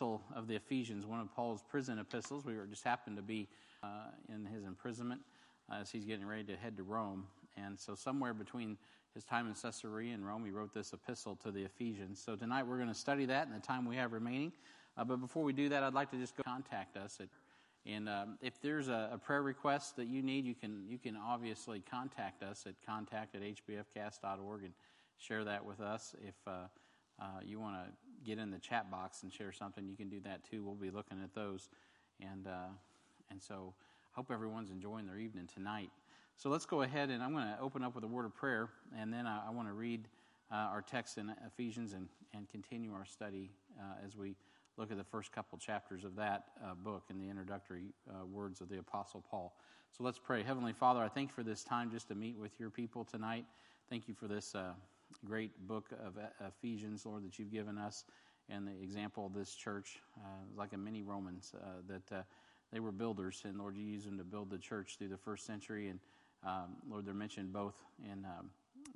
of the Ephesians, one of Paul's prison epistles. We were just happened to be uh, in his imprisonment uh, as he's getting ready to head to Rome. And so, somewhere between his time in Caesarea and Rome, he wrote this epistle to the Ephesians. So, tonight we're going to study that in the time we have remaining. Uh, but before we do that, I'd like to just go contact us. At, and um, if there's a, a, prayer request that you need, you can, you can obviously contact us at contact at hbfcast.org and share that with us. If uh, uh, you want to get in the chat box and share something, you can do that too. We'll be looking at those. And, uh, and so, I hope everyone's enjoying their evening tonight. So, let's go ahead and I'm going to open up with a word of prayer, and then I, I want to read uh, our text in Ephesians and, and continue our study uh, as we look at the first couple chapters of that uh, book in the introductory uh, words of the Apostle Paul. So, let's pray. Heavenly Father, I thank you for this time just to meet with your people tonight. Thank you for this uh, great book of Ephesians, Lord, that you've given us, and the example of this church, uh, like a mini Romans, uh, that uh, they were builders, and Lord, you used them to build the church through the first century. And um, Lord, they're mentioned both in um,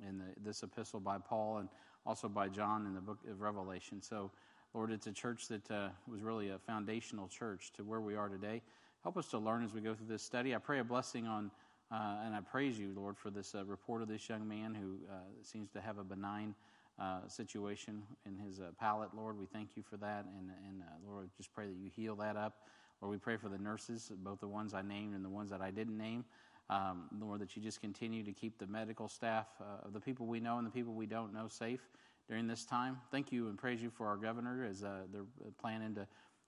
in the, this epistle by Paul and also by John in the book of Revelation. So, Lord, it's a church that uh, was really a foundational church to where we are today. Help us to learn as we go through this study. I pray a blessing on uh, and I praise you, Lord, for this uh, report of this young man who uh, seems to have a benign uh, situation in his uh, palate. Lord, we thank you for that. And, and uh, Lord, just pray that you heal that up. Lord, we pray for the nurses, both the ones I named and the ones that I didn't name. Um, Lord, that you just continue to keep the medical staff, of the people we know and the people we don't know, safe during this time. Thank you and praise you for our governor as they're planning to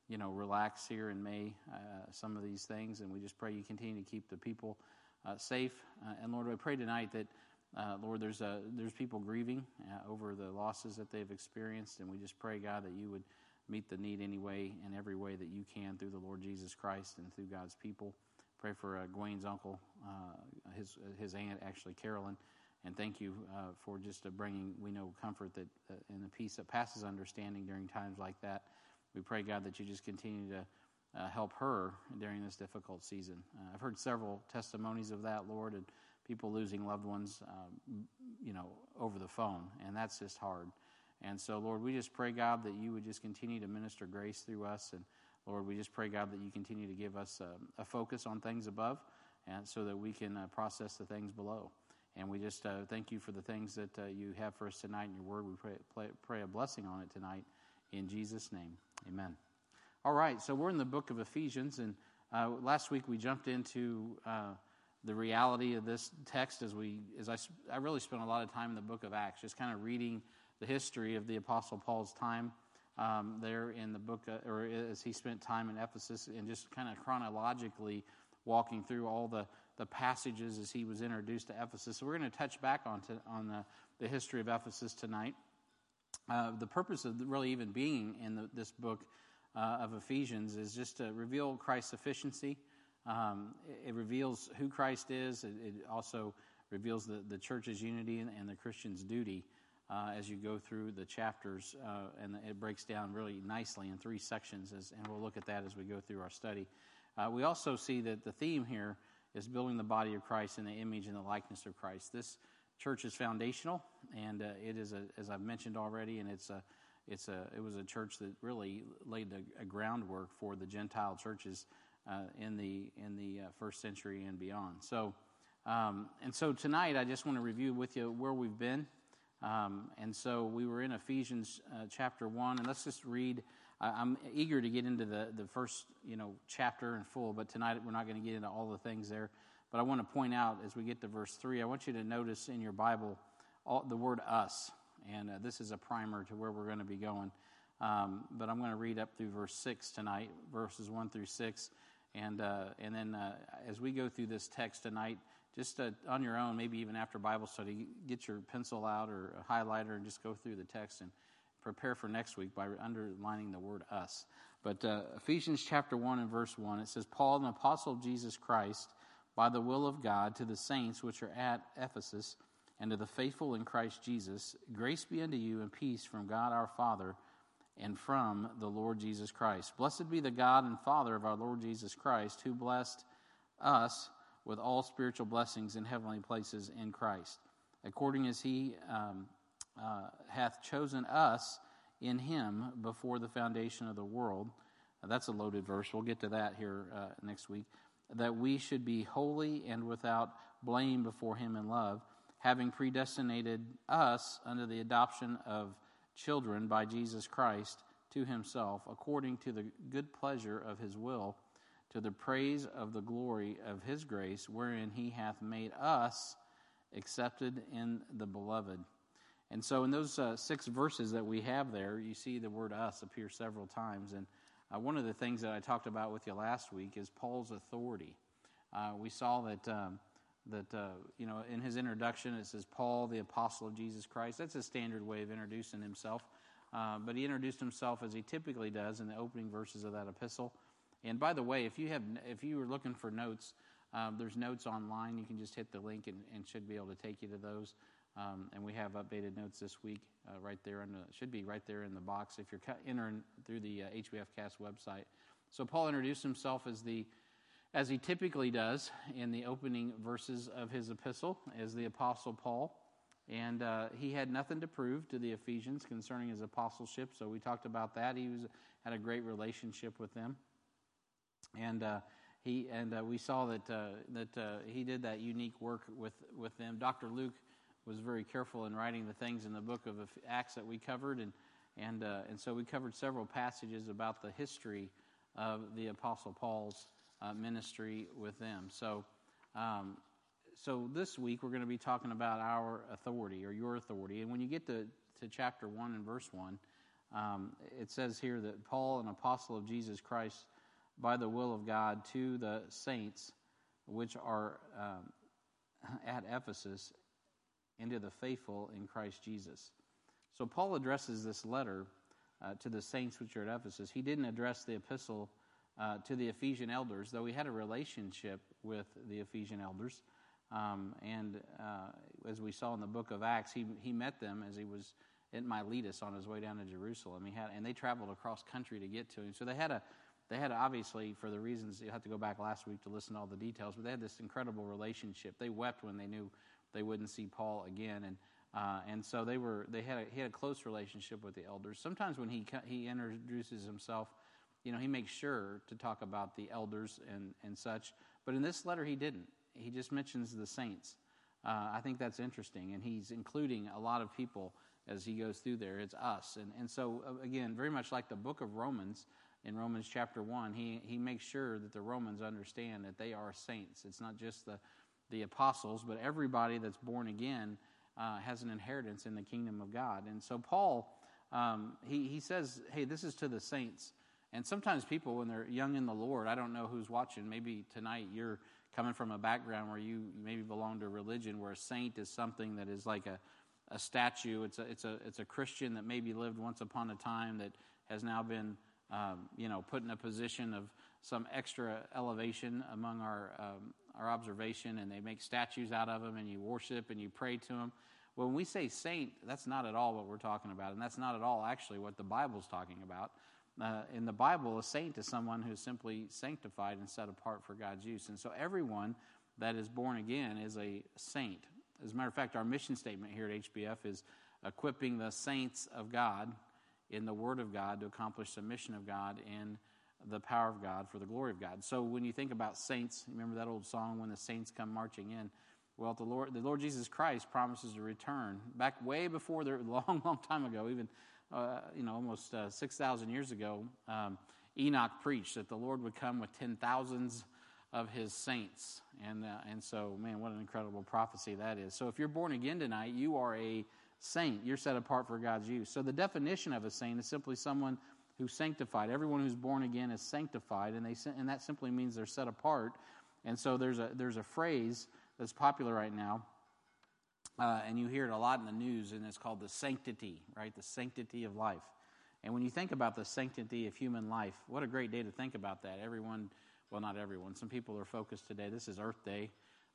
you know, relax here in May, uh, some of these things. And we just pray you continue to keep the people uh, safe. Uh, and Lord, I pray tonight that, uh, Lord, there's, there's people grieving over the losses that they've experienced. And we just pray, God, that you would meet the need any way and every way that you can through the Lord Jesus Christ and through God's people. Pray for uh, Gwen's uncle, uh, his his aunt, actually Carolyn, and thank you uh, for just bringing we know comfort that and the peace that passes understanding during times like that. We pray God that you just continue to uh, help her during this difficult season. Uh, I've heard several testimonies of that, Lord, and people losing loved ones, um, you know, over the phone, and that's just hard. And so, Lord, we just pray, God, that you would just continue to minister grace through us. And Lord, we just pray, God, that you continue to give us a, a focus on things above and so that we can uh, process the things below. And we just uh, thank you for the things that uh, you have for us tonight in your word. We pray, pray, pray a blessing on it tonight. In Jesus' name, amen. All right, so we're in the book of Ephesians, and uh, last week we jumped into uh, the reality of this text as we, as I, I really spent a lot of time in the book of Acts, just kind of reading the history of the Apostle Paul's time um, there in the book, uh, or as he spent time in Ephesus, and just kind of chronologically walking through all the, the passages as he was introduced to Ephesus. So we're going to touch back on, to, on the, the history of Ephesus tonight. Uh, the purpose of really even being in the, this book uh, of Ephesians is just to reveal Christ's sufficiency. Um, it, it, reveals who Christ is. It, it also reveals the, the church's unity and, and the Christian's duty uh, as you go through the chapters. Uh, and it breaks down really nicely in three sections, as, and we'll look at that as we go through our study. Uh, we also see that the theme here is building the body of Christ in the image and the likeness of Christ. This church is foundational, and uh, it is, a, as I've mentioned already, and it's a it's a, it was a church that really laid a, a groundwork for the Gentile churches uh, in the, in the uh, first century and beyond. So, um, and so tonight I just want to review with you where we've been. Um, and so we were in Ephesians uh, chapter 1, and let's just read. I'm eager to get into the, the first you know chapter in full, but tonight we're not going to get into all the things there. But I want to point out as we get to verse 3, I want you to notice in your Bible all, the word us and uh, this is a primer to where we're going to be going. Um, but I'm going to read up through verse 6 tonight, verses 1 through 6. And, uh, and then uh, as we go through this text tonight, just uh, on your own, maybe even after Bible study, get your pencil out or a highlighter and just go through the text and prepare for next week by underlining the word us. But uh, Ephesians chapter 1 and verse 1, it says, Paul, an apostle of Jesus Christ, by the will of God, to the saints which are at Ephesus and to the faithful in Christ Jesus, grace be unto you and peace from God our Father and from the Lord Jesus Christ. Blessed be the God and Father of our Lord Jesus Christ, who blessed us with all spiritual blessings in heavenly places in Christ, according as he um, uh, hath chosen us in him before the foundation of the world. Now, that's a loaded verse. We'll get to that here uh, next week. That we should be holy and without blame before him in love, having predestinated us under the adoption of children by Jesus Christ to himself, according to the good pleasure of his will, to the praise of the glory of his grace, wherein he hath made us accepted in the beloved. And so, in those uh, six verses that we have there, you see the word us appear several times. And uh, one of the things that I talked about with you last week is Paul's authority. Uh, we saw that, um, that uh, you know, in his introduction, it says, Paul, the apostle of Jesus Christ. That's a standard way of introducing himself. Uh, but he introduced himself as he typically does in the opening verses of that epistle. And by the way, if you have, if you were looking for notes, um, there's notes online. You can just hit the link and, and should be able to take you to those. Um, and we have updated notes this week uh, right there in the should be right there in the box if you're entering through the uh, HBF Cast website. So Paul introduced himself as the as he typically does in the opening verses of his epistle as the apostle Paul. And uh, he had nothing to prove to the Ephesians concerning his apostleship, so we talked about that. He was had a great relationship with them, and uh, he and uh, we saw that uh, that uh, he did that unique work with with them. Dr. Luke was very careful in writing the things in the book of Acts that we covered, and and uh, and so we covered several passages about the history of the Apostle Paul's ministry with them. So. Um, so this week we're going to be talking about our authority or your authority. And when you get to, to chapter 1 and verse 1, um, it says here that Paul, an apostle of Jesus Christ, by the will of God, to the saints which are um, at Ephesus, and to the faithful in Christ Jesus. So Paul addresses this letter uh, to the saints which are at Ephesus. He didn't address the epistle uh, to the Ephesian elders, though he had a relationship with the Ephesian elders. Um, and uh, as we saw in the book of Acts, he, he met them as he was at Miletus on his way down to Jerusalem. He had, and they traveled across country to get to him. So they had a, they had obviously, for the reasons you have to go back last week to listen to all the details, but they had this incredible relationship. They wept when they knew they wouldn't see Paul again, and uh, and so they were they had a, he had a close relationship with the elders. Sometimes when he he introduces himself, you know, he makes sure to talk about the elders and and such. But in this letter, he didn't he just mentions the saints. Uh, I think that's interesting, and he's including a lot of people as he goes through there. It's us, and and so uh, again, very much like the book of Romans. In Romans chapter one, he he makes sure that the Romans understand that they are saints. It's not just the the apostles, but everybody that's born again uh, has an inheritance in the kingdom of God. And so Paul, um, he he says, "Hey, this is to the saints." And sometimes people, when they're young in the Lord, I don't know who's watching. Maybe tonight you're coming from a background where you maybe belong to a religion where a saint is something that is like a, a statue. It's a, it's, a, it's a Christian that maybe lived once upon a time that has now been, um, you know, put in a position of some extra elevation among our, um, our observation, and they make statues out of them, and you worship and you pray to them. When we say saint, that's not at all what we're talking about, and that's not at all actually what the Bible's talking about uh, in the Bible, a saint is someone who's simply sanctified and set apart for God's use. And so everyone that is born again is a saint. As a matter of fact, our mission statement here at HBF is equipping the saints of God in the Word of God to accomplish the mission of God in the power of God for the glory of God. So when you think about saints, remember that old song, When the Saints Come Marching In? Well, the Lord, the Lord Jesus Christ promises to return back way before there, long, long time ago, even uh, you know, almost uh, 6,000 years ago, um, Enoch preached that the Lord would come with ten thousands of his saints. And, uh, and so, man, what an incredible prophecy that is. So, if you're born again tonight, you are a saint. You're set apart for God's use. So, the definition of a saint is simply someone who's sanctified. Everyone who's born again is sanctified, and, they, and that simply means they're set apart. And so, there's a, there's a phrase that's popular right now uh, and you hear it a lot in the news, and it's called the sanctity, right? The sanctity of life. And when you think about the sanctity of human life, what a great day to think about that. Everyone, well, not everyone, some people are focused today. This is Earth Day,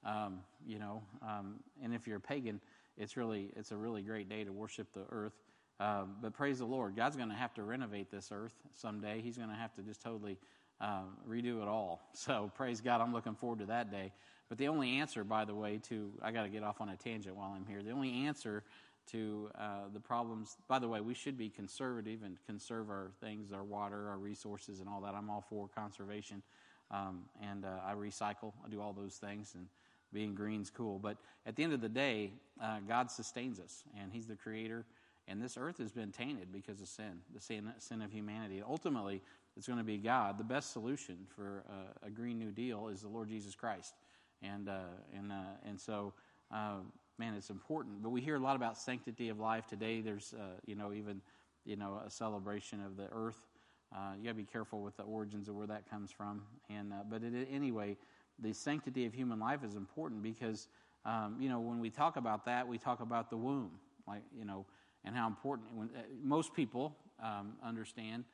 um, you know, um, and if you're a pagan, it's really it's a really great day to worship the earth. Um, but praise the Lord, God's going to have to renovate this earth someday. He's going to have to just totally um, redo it all. So praise God, I'm looking forward to that day. But the only answer, by the way, to I got to get off on a tangent while I'm here. The only answer to uh, the problems. By the way, we should be conservative and conserve our things, our water, our resources, and all that. I'm all for conservation, um, and uh, I recycle. I do all those things, and being green's cool. But at the end of the day, uh, God sustains us, and He's the Creator. And this earth has been tainted because of sin, the sin, sin of humanity. Ultimately, it's going to be God. The best solution for uh, a Green New Deal is the Lord Jesus Christ, and uh, and uh, and so uh, man, it's important. But we hear a lot about sanctity of life today. There's, you know, even, you know, a celebration of the earth. You got to be careful with the origins of where that comes from. And but it, anyway, the sanctity of human life is important because, um, you know, when we talk about that, we talk about the womb, like you know, and how important. When uh, most people um, understand.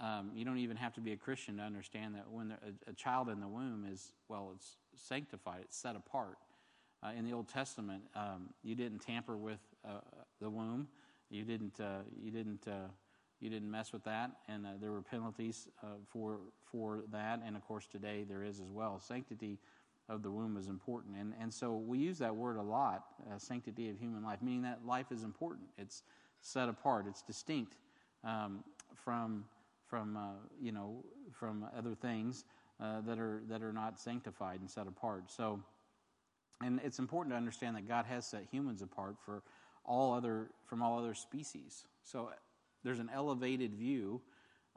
Um, you don't even have to be a Christian to understand that when a, a child in the womb is, well, it's sanctified, it's set apart uh, in the Old Testament, um, you didn't tamper with uh, the womb. You didn't. Uh, you didn't. Uh, you didn't mess with that, and uh, there were penalties uh, for for that. And of course, today there is as well. Sanctity of the womb is important, and and so we use that word a lot. sanctity of human life, meaning that life is important. It's set apart. It's distinct um, from from uh, you know from other things uh, that are that are not sanctified and set apart. So and it's important to understand that God has set humans apart for all other, from all other species. So there's an elevated view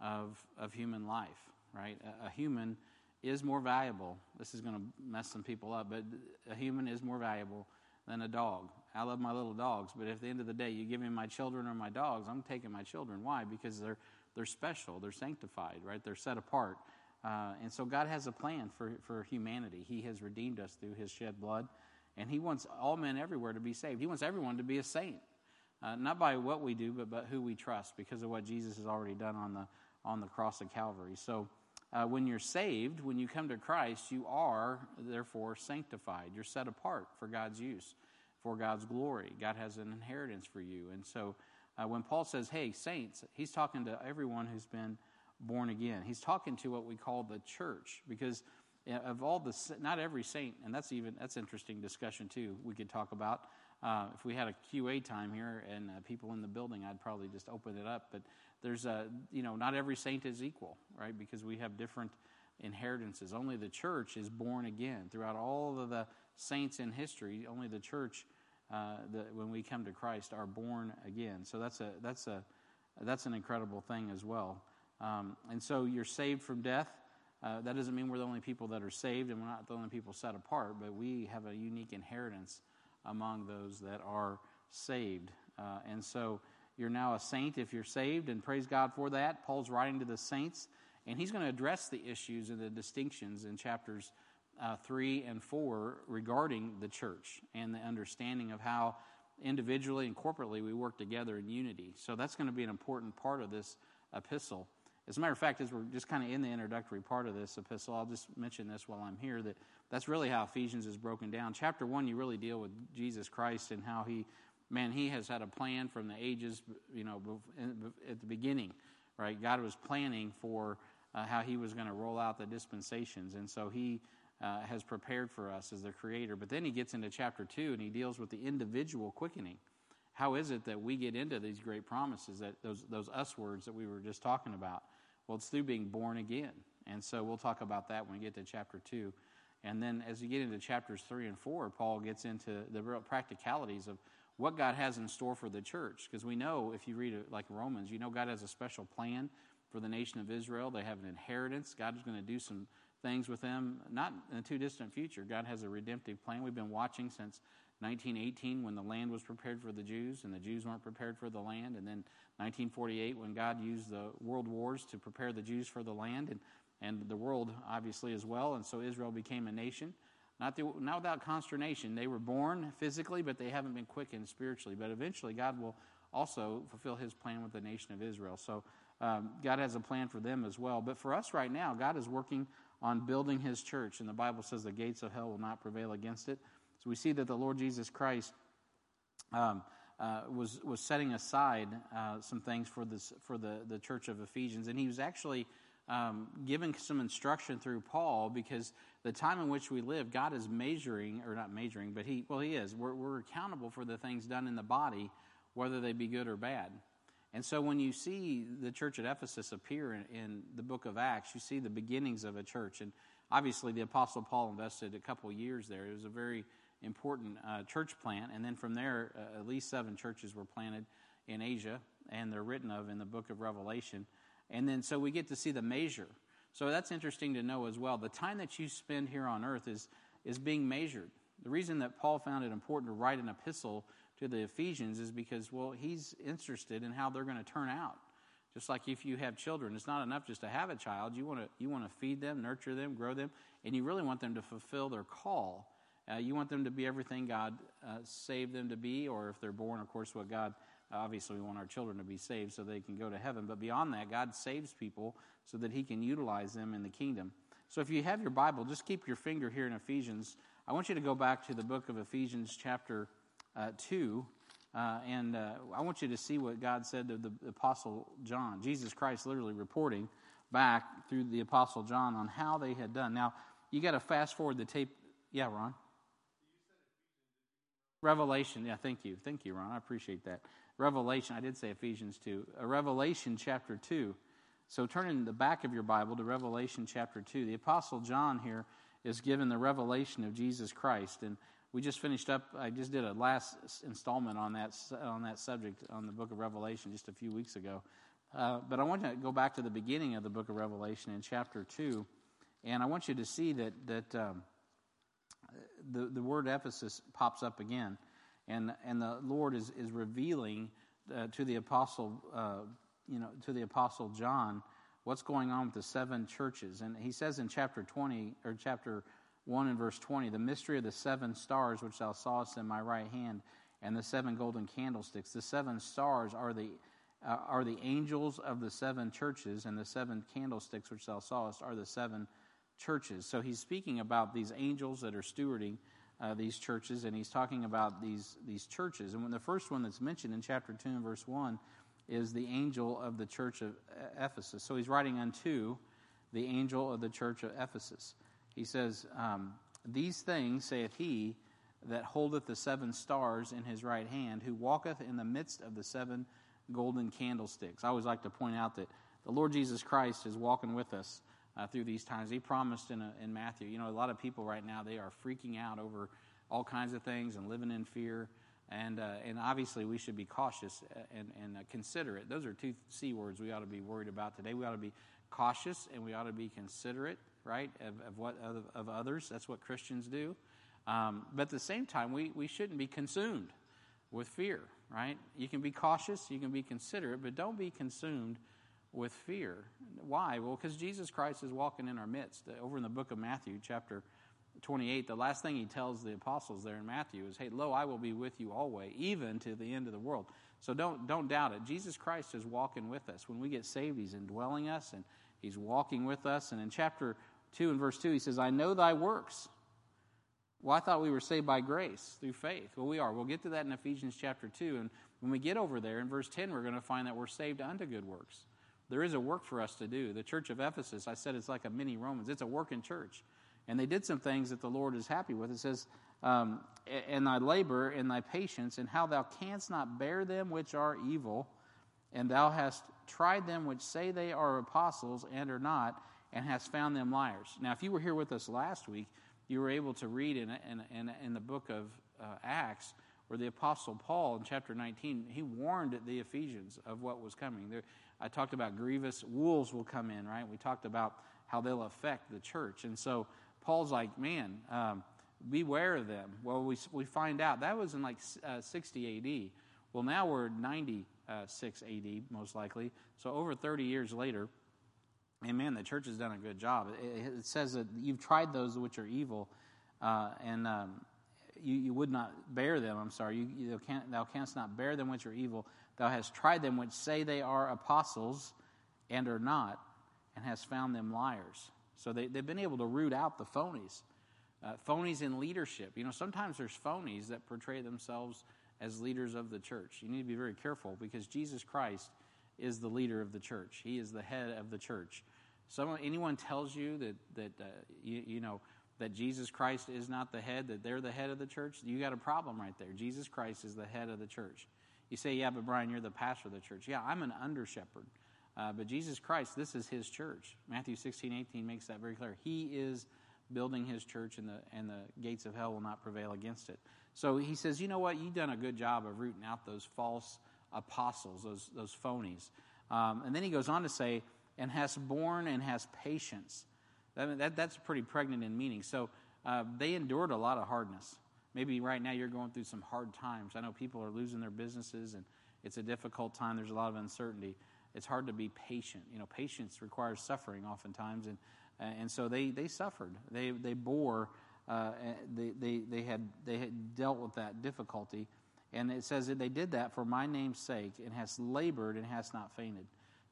of, of human life, right? A, a human is more valuable. This is going to mess some people up, but a human is more valuable than a dog. I love my little dogs, but at the end of the day, you give me my children or my dogs, I'm taking my children. Why? Because they're, they're special, they're sanctified, right? They're set apart. Uh, and so God has a plan for, for humanity. He has redeemed us through his shed blood, and he wants all men everywhere to be saved. He wants everyone to be a saint, uh, not by what we do, but, but who we trust because of what Jesus has already done on the, on the cross of Calvary. So uh, when you're saved, when you come to Christ, you are therefore sanctified. You're set apart for God's use, for God's glory. God has an inheritance for you. And so uh, when Paul says, hey, saints, he's talking to everyone who's been born again. He's talking to what we call the church because of all the not every saint, and that's even that's interesting discussion too. We could talk about uh, if we had a QA time here and uh, people in the building, I'd probably just open it up. But there's a you know not every saint is equal, right? Because we have different inheritances. Only the church is born again throughout all of the saints in history. Only the church, uh, when we come to Christ, are born again. So that's a that's a that's an incredible thing as well. Um, and so you're saved from death. Uh, that doesn't mean we're the only people that are saved and we're not the only people set apart, but we have a unique inheritance among those that are saved. Uh, and so you're now a saint if you're saved, and praise God for that. Paul's writing to the saints, and he's going to address the issues and the distinctions in chapters uh, 3 and 4 regarding the church and the understanding of how individually and corporately we work together in unity. So that's going to be an important part of this epistle. As a matter of fact, as we're just kind of in the introductory part of this epistle, I'll just mention this while I'm here that that's really how Ephesians is broken down. Chapter one, you really deal with Jesus Christ and how he, man, he has had a plan from the ages, you know, at the beginning, right? God was planning for uh, how he was going to roll out the dispensations. And so he uh, has prepared for us as the creator. But then he gets into chapter two and he deals with the individual quickening how is it that we get into these great promises, that those, those us words that we were just talking about? Well, it's through being born again. And so we'll talk about that when we get to chapter 2. And then as you get into chapters 3 and 4, Paul gets into the real practicalities of what God has in store for the church. Because we know, if you read it like Romans, you know God has a special plan for the nation of Israel. They have an inheritance. God is going to do some things with them, not in the too distant future. God has a redemptive plan. We've been watching since 1918 when the land was prepared for the Jews and the Jews weren't prepared for the land, and then 1948 when God used the world wars to prepare the Jews for the land and, and the world obviously as well, and so Israel became a nation. Not, the, not without consternation. They were born physically, but they haven't been quickened spiritually. But eventually, God will also fulfill his plan with the nation of Israel. So, um, God has a plan for them as well. But for us right now, God is working on building his church. And the Bible says the gates of hell will not prevail against it. So we see that the Lord Jesus Christ um, uh, was was setting aside uh, some things for this for the the church of Ephesians, and he was actually um, giving some instruction through Paul because the time in which we live, God is measuring or not measuring, but he well he is. We're, we're accountable for the things done in the body whether they be good or bad. And so when you see the church at Ephesus appear in, in, the book of Acts, you see the beginnings of a church. And obviously, the Apostle Paul invested a couple years there. It was a very important uh, church plant. And then from there, uh, at least seven churches were planted in Asia, and they're written of in the book of Revelation. And then so we get to see the measure. So that's interesting to know as well. The time that you spend here on earth is, is being measured. The reason that Paul found it important to write an epistle to the Ephesians is because, well, he's interested in how they're going to turn out. Just like if you have children, it's not enough just to have a child. You want to, you want to feed them, nurture them, grow them, and you really want them to fulfill their call. Uh, you want them to be everything God uh, saved them to be, or if they're born, of course, what God obviously we want our children to be saved so they can go to heaven. But beyond that, God saves people so that He can utilize them in the kingdom. So if you have your Bible, just keep your finger here in Ephesians. I want you to go back to the book of Ephesians, chapter uh, 2. Uh, and uh, I want you to see what God said to the Apostle John. Jesus Christ literally reporting back through the Apostle John on how they had done. Now, you got to fast forward the tape. Yeah, Ron? Revelation. Yeah, thank you. Thank you, Ron. I appreciate that. Revelation. I did say Ephesians 2. Uh, Revelation chapter 2. So turn in the back of your Bible to Revelation chapter 2. The Apostle John here is given the revelation of Jesus Christ. And we just finished up, I just did a last installment on that, on that subject on the book of Revelation just a few weeks ago. Uh, but I want to go back to the beginning of the book of Revelation in chapter 2. And I want you to see that, that um, the, the word Ephesus pops up again. And, and the Lord is, is revealing uh, to the apostle, uh, you know, to the apostle John what's going on with the seven churches. And he says in chapter 20, or chapter 1 and verse 20, the mystery of the seven stars which thou sawest in my right hand, and the seven golden candlesticks. The seven stars are the uh, are the angels of the seven churches, and the seven candlesticks which thou sawest are the seven churches. So he's speaking about these angels that are stewarding uh, these churches, and he's talking about these, these churches. And when the first one that's mentioned in chapter 2 and verse 1 is the angel of the church of Ephesus. So he's writing unto the angel of the church of Ephesus. He says, um, These things saith he that holdeth the seven stars in his right hand, who walketh in the midst of the seven golden candlesticks. I always like to point out that the Lord Jesus Christ is walking with us uh, through these times. He promised in, a, in Matthew, you know, a lot of people right now, they are freaking out over all kinds of things and living in fear. And, uh, and obviously, we should be cautious and, and uh, considerate. Those are two C words we ought to be worried about today. We ought to be cautious and we ought to be considerate, right, of, of what of, of others. That's what Christians do. Um, but at the same time, we, we shouldn't be consumed with fear, right? You can be cautious, you can be considerate, but don't be consumed with fear. Why? Well, because Jesus Christ is walking in our midst. Over in the book of Matthew, chapter 28, the last thing he tells the apostles there in Matthew is, Hey, lo, I will be with you always, even to the end of the world. So don't, don't doubt it. Jesus Christ is walking with us. When we get saved, he's indwelling us and he's walking with us. And in chapter 2 and verse 2, he says, I know thy works. Well, I thought we were saved by grace through faith. Well, we are. We'll get to that in Ephesians chapter 2. And when we get over there in verse 10, we're going to find that we're saved unto good works. There is a work for us to do. The church of Ephesus, I said it's like a mini Romans. It's a working church. And they did some things that the Lord is happy with. It says, um, And thy labor and thy patience, and how thou canst not bear them which are evil, and thou hast tried them which say they are apostles and are not, and has found them liars. Now, if you were here with us last week, you were able to read in, in, in, in the book of uh, Acts where the Apostle Paul in chapter 19, he warned the Ephesians of what was coming. There, I talked about grievous wolves will come in, right? We talked about how they'll affect the church. And so Paul's like, man, um, beware of them. Well, we, we find out that was in like uh, 60 AD. Well, now we're 96 AD, most likely. So over 30 years later, amen, the church has done a good job. It, says that you've tried those which are evil, uh, and um, you, you would not bear them. I'm sorry, you, you can't, thou canst not bear them which are evil. Thou hast tried them which say they are apostles and are not, and hast found them liars. So they, they've been able to root out the phonies. Uh, phonies in leadership. You know, sometimes there's phonies that portray themselves as leaders of the church. You need to be very careful because Jesus Christ is the leader of the church. He is the head of the church. Someone, anyone tells you that that uh, you, you know that Jesus Christ is not the head, that they're the head of the church, you got a problem right there. Jesus Christ is the head of the church. You say, yeah, but Brian, you're the pastor of the church. Yeah, I'm an under shepherd. Uh, but Jesus Christ, this is his church. Matthew 16, 18 makes that very clear. He is building his church, and the, and the gates of hell will not prevail against it. So he says, you know what? You've done a good job of rooting out those false apostles, those, those phonies. Um, and then he goes on to say, and has borne and has patience. That, that, that's pretty pregnant in meaning. So uh, they endured a lot of hardness. Maybe right now you're going through some hard times. I know people are losing their businesses and it's a difficult time. There's a lot of uncertainty. It's hard to be patient. You know, patience requires suffering oftentimes, and and so they, they suffered. They they bore. Uh, they, they they had they had dealt with that difficulty, and it says that they did that for my name's sake, and has labored and has not fainted.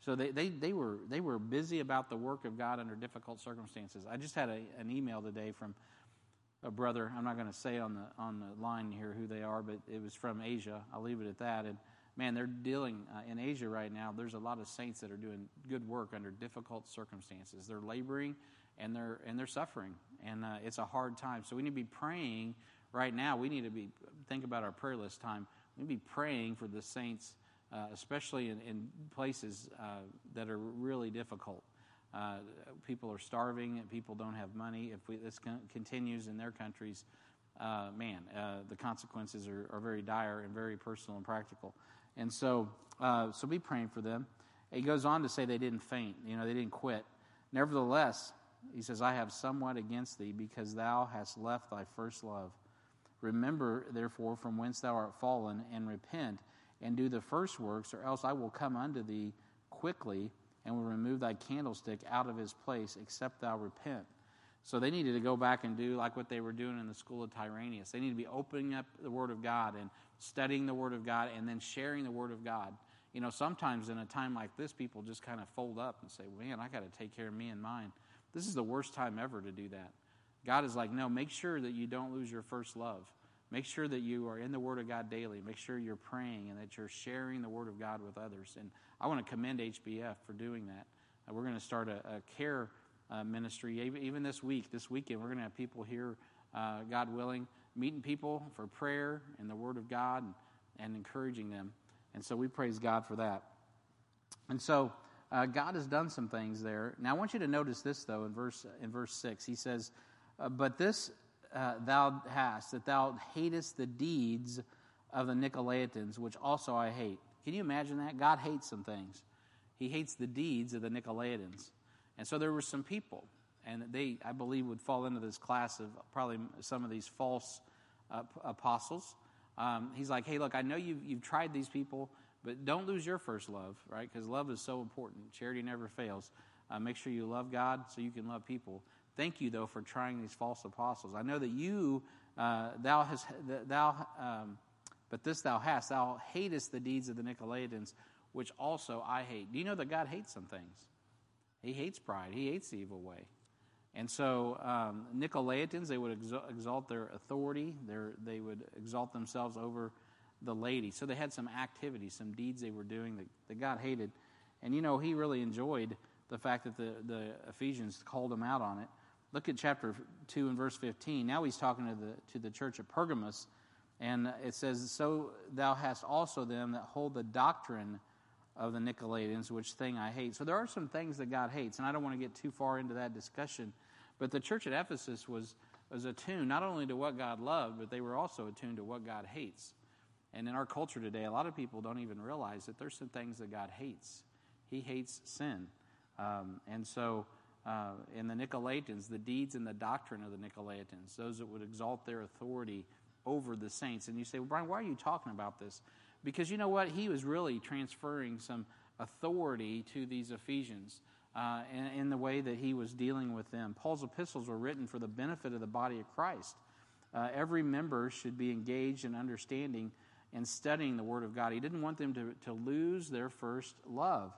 So they, they, they, were, they were busy about the work of God under difficult circumstances. I just had a, an email today from a brother. I'm not going to say on the, on the line here who they are, but it was from Asia. I'll leave it at that. And man, they're dealing uh, in Asia right now. There's a lot of saints that are doing good work under difficult circumstances. They're laboring and they're, and they're suffering. And uh, it's a hard time. So we need to be praying right now. We need to be, think about our prayer list time. We need to be praying for the saints uh, especially in, in places uh, that are really difficult. Uh, people are starving and people don't have money. If we, this con- continues in their countries, uh, man, uh, the consequences are, are, very dire and very personal and practical. And so, so be praying for them. He goes on to say they didn't faint, you know, they didn't quit. Nevertheless, he says, I have somewhat against thee because thou hast left thy first love. Remember, therefore, from whence thou art fallen, and repent and do the first works, or else I will come unto thee quickly and will remove thy candlestick out of his place, except thou repent. So they needed to go back and do like what they were doing in the school of Tyrannus. They need to be opening up the Word of God and studying the Word of God and then sharing the Word of God. You know, sometimes in a time like this, people just kind of fold up and say, Man, I got to take care of me and mine. This is the worst time ever to do that. God is like, No, make sure that you don't lose your first love. Make sure that you are in the Word of God daily. Make sure you're praying and that you're sharing the Word of God with others. And I want to commend HBF for doing that. Uh, we're going to start a, a care uh, ministry even this week. This weekend, we're going to have people here, uh, God willing, meeting people for prayer and the Word of God and, and encouraging them. And so we praise God for that. And so uh, God has done some things there. Now I want you to notice this though in verse in verse six. He says, uh, "But this uh, thou hast, that thou hatest the deeds of the Nicolaitans, which also I hate. Can you imagine that? God hates some things. He hates the deeds of the Nicolaitans. And so there were some people, and they, I believe, would fall into this class of probably some of these false uh, apostles. Um, he's like, hey, look, I know you've, you've tried these people, but don't lose your first love, right? Because love is so important. Charity never fails. Uh, make sure you love God so you can love people. Thank you, though, for trying these false apostles. I know that you, uh, thou hast, thou, um, but this thou hast, thou hatest the deeds of the Nicolaitans, which also I hate. Do you know that God hates some things? He hates pride. He hates the evil way. And so, um, Nicolaitans, they would exalt their authority. Their, they would exalt themselves over the laity. So they had some activities, some deeds they were doing that, that God hated. And you know, he really enjoyed the fact that the, the Ephesians called him out on it. Look at chapter 2 and verse 15. Now he's talking to the, to the church of Pergamos, and it says, So thou hast also them that hold the doctrine of the Nicolaitans, which thing I hate. So there are some things that God hates, and I don't want to get too far into that discussion. But the church at Ephesus was, was attuned not only to what God loved, but they were also attuned to what God hates. And in our culture today, a lot of people don't even realize that there's some things that God hates. He hates sin. Um, and so uh, in the Nicolaitans, the deeds and the doctrine of the Nicolaitans, those that would exalt their authority over the saints. And you say, well, Brian, why are you talking about this? Because you know what? He was really transferring some authority to these Ephesians uh, in, in, the way that he was dealing with them. Paul's epistles were written for the benefit of the body of Christ. Uh, every member should be engaged in understanding and studying the Word of God. He didn't want them to, to lose their first love.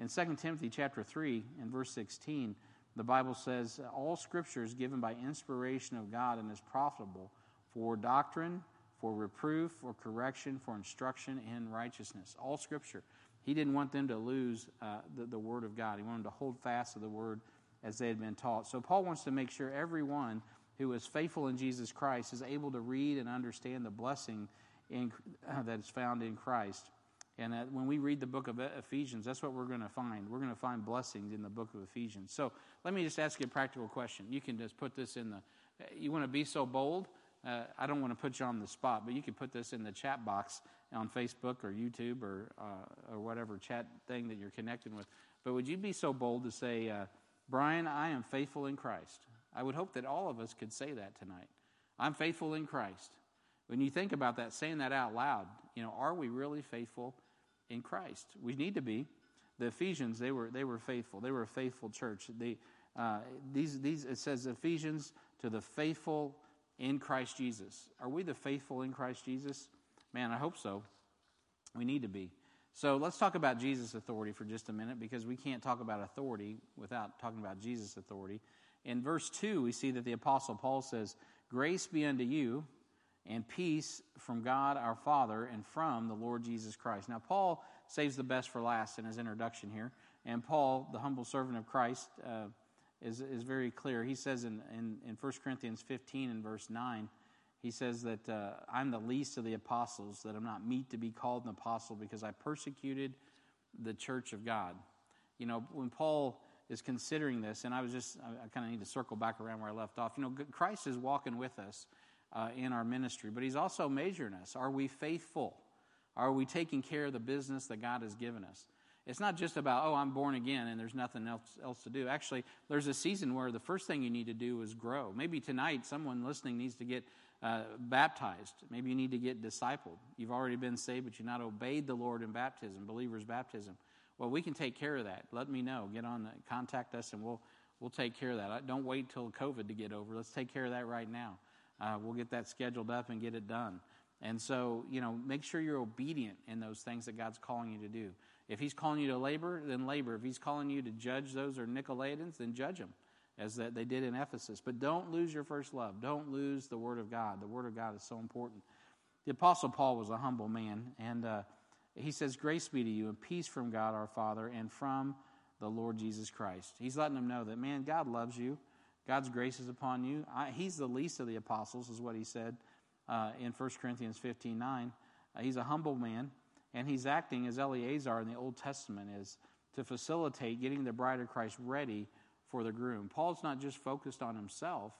In 2 Timothy chapter 3 and verse 16, the Bible says, All scripture is given by inspiration of God and is profitable for doctrine, for reproof, for correction, for instruction in righteousness. All scripture. He didn't want them to lose uh, the, the word of God. He wanted them to hold fast to the word as they had been taught. So Paul wants to make sure everyone who is faithful in Jesus Christ is able to read and understand the blessing in, uh, that is found in Christ. And uh, when we read the book of Ephesians, that's what we're going to find. We're going to find blessings in the book of Ephesians. So let me just ask you a practical question. You can just put this in the, you want to be so bold? Uh, I don't want to put you on the spot, but you can put this in the chat box on Facebook or YouTube or, uh, or whatever chat thing that you're connecting with. But would you be so bold to say, uh, Brian, I am faithful in Christ? I would hope that all of us could say that tonight. I'm faithful in Christ. When you think about that, saying that out loud, you know, are we really faithful in Christ? We need to be. The Ephesians, they were they were faithful. They were a faithful church. They, uh, these these it says Ephesians to the faithful in Christ Jesus. Are we the faithful in Christ Jesus? Man, I hope so. We need to be. So let's talk about Jesus' authority for just a minute because we can't talk about authority without talking about Jesus' authority. In verse 2, we see that the Apostle Paul says, Grace be unto you and peace from God our Father and from the Lord Jesus Christ. Now, Paul saves the best for last in his introduction here. And Paul, the humble servant of Christ, uh, is, is very clear. He says in, in, in 1 Corinthians 15 and verse 9, he says that uh, I'm the least of the apostles, that I'm not meet to be called an apostle because I persecuted the church of God. You know, when Paul is considering this, and I was just, I, I kind of need to circle back around where I left off. You know, Christ is walking with us uh, in our ministry, but He's also measuring us. Are we faithful? Are we taking care of the business that God has given us? It's not just about, oh, I'm born again and there's nothing else, else to do. Actually, there's a season where the first thing you need to do is grow. Maybe tonight, someone listening needs to get uh, baptized. Maybe you need to get discipled. You've already been saved, but you've not obeyed the Lord in baptism, believer's baptism. Well, we can take care of that. Let me know. Get on, the, contact us, and we'll we'll take care of that. Don't wait till COVID to get over. Let's take care of that right now. Uh, we'll get that scheduled up and get it done. And so, you know, make sure you're obedient in those things that God's calling you to do. If He's calling you to labor, then labor. If He's calling you to judge those or Nicolaitans, then judge them, as that they did in Ephesus. But don't lose your first love. Don't lose the Word of God. The Word of God is so important. The Apostle Paul was a humble man, and uh, he says, Grace be to you and peace from God our Father and from the Lord Jesus Christ. He's letting them know that, man, God loves you. God's grace is upon you. I, he's the least of the apostles, is what he said uh, in 1 Corinthians 15 9. Uh, he's a humble man, and he's acting as Eleazar in the Old Testament is to facilitate getting the bride of Christ ready for the groom. Paul's not just focused on himself,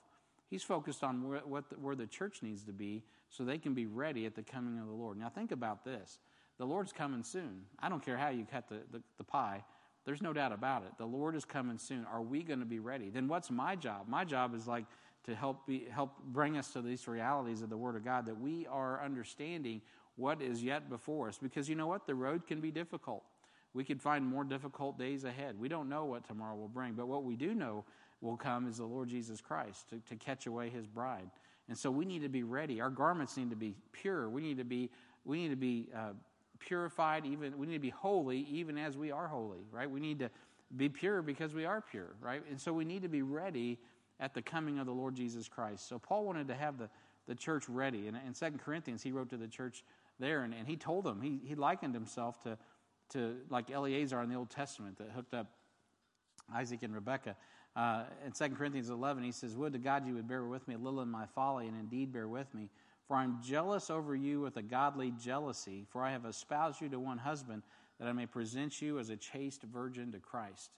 he's focused on where, what the, where the church needs to be so they can be ready at the coming of the Lord. Now, think about this the Lord's coming soon. I don't care how you cut the, the, the pie. There's no doubt about it. The Lord is coming soon. Are we going to be ready? Then what's my job? My job is like to help be, help bring us to these realities of the Word of God that we are understanding what is yet before us. Because you know what? The road can be difficult. We could find more difficult days ahead. We don't know what tomorrow will bring, but what we do know will come is the Lord Jesus Christ to, to catch away His bride. And so we need to be ready. Our garments need to be pure. We need to be we need to be uh, purified, even we need to be holy, even as we are holy, right? We need to be pure because we are pure, right? And so we need to be ready at the coming of the Lord Jesus Christ. So Paul wanted to have the, the church ready. And in Second Corinthians, he wrote to the church there, and, and he told them, he, he likened himself to, to like Eleazar in the Old Testament that hooked up Isaac and Rebekah. Uh, in 2 Corinthians 11, he says, Would to God you would bear with me a little in my folly, and indeed bear with me. For I'm jealous over you with a godly jealousy, for I have espoused you to one husband, that I may present you as a chaste virgin to Christ.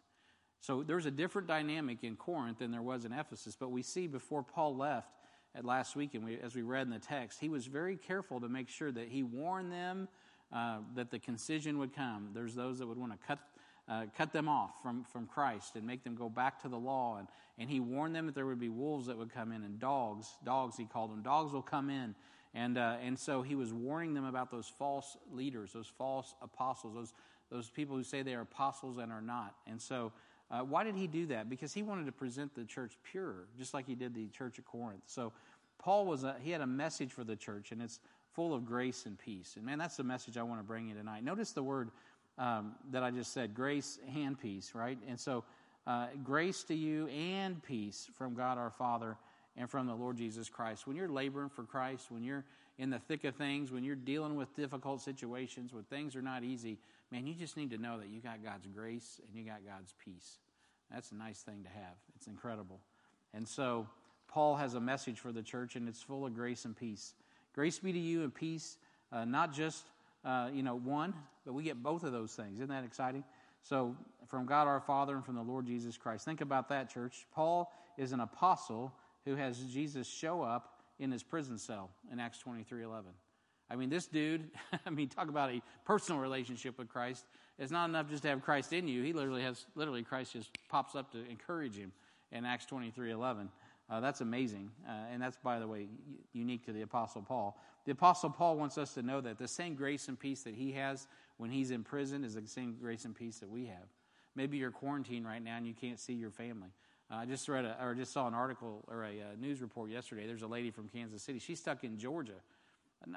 So there's a different dynamic in Corinth than there was in Ephesus, but we see before Paul left at last week, and we, as we read in the text, he was very careful to make sure that he warned them uh, that the concision would come. There's those that would want to cut uh, cut them off from, from Christ and make them go back to the law. And, and he warned them that there would be wolves that would come in and dogs, dogs he called them, dogs will come in. And, uh, and so he was warning them about those false leaders, those false apostles, those, those people who say they are apostles and are not. And so uh, why did he do that? Because he wanted to present the church pure, just like he did the church at Corinth. So Paul was a, he had a message for the church, and it's full of grace and peace. And man, that's the message I want to bring you tonight. Notice the word um, that I just said grace and peace, right? And so, uh, grace to you and peace from God our Father and from the Lord Jesus Christ. When you're laboring for Christ, when you're in the thick of things, when you're dealing with difficult situations, when things are not easy, man, you just need to know that you got God's grace and you got God's peace. That's a nice thing to have. It's incredible. And so, Paul has a message for the church, and it's full of grace and peace. Grace be to you and peace uh, not just uh, you know one, but we get both of those things. Isn't that exciting? So, from God our Father and from the Lord Jesus Christ. Think about that, church. Paul is an apostle who has Jesus show up in his prison cell in Acts 23 11. I mean, this dude, I mean, talk about a personal relationship with Christ. It's not enough just to have Christ in you. He literally has, literally, Christ just pops up to encourage him in Acts 23 11. Uh, that's amazing. Uh, and that's, by the way, unique to the Apostle Paul. The Apostle Paul wants us to know that the same grace and peace that he has when he's in prison is the same grace and peace that we have. Maybe you're quarantined right now and you can't see your family. Uh, I just read a, or just saw an article or a, a, uh, news report yesterday. There's a lady from Kansas City. She's stuck in Georgia,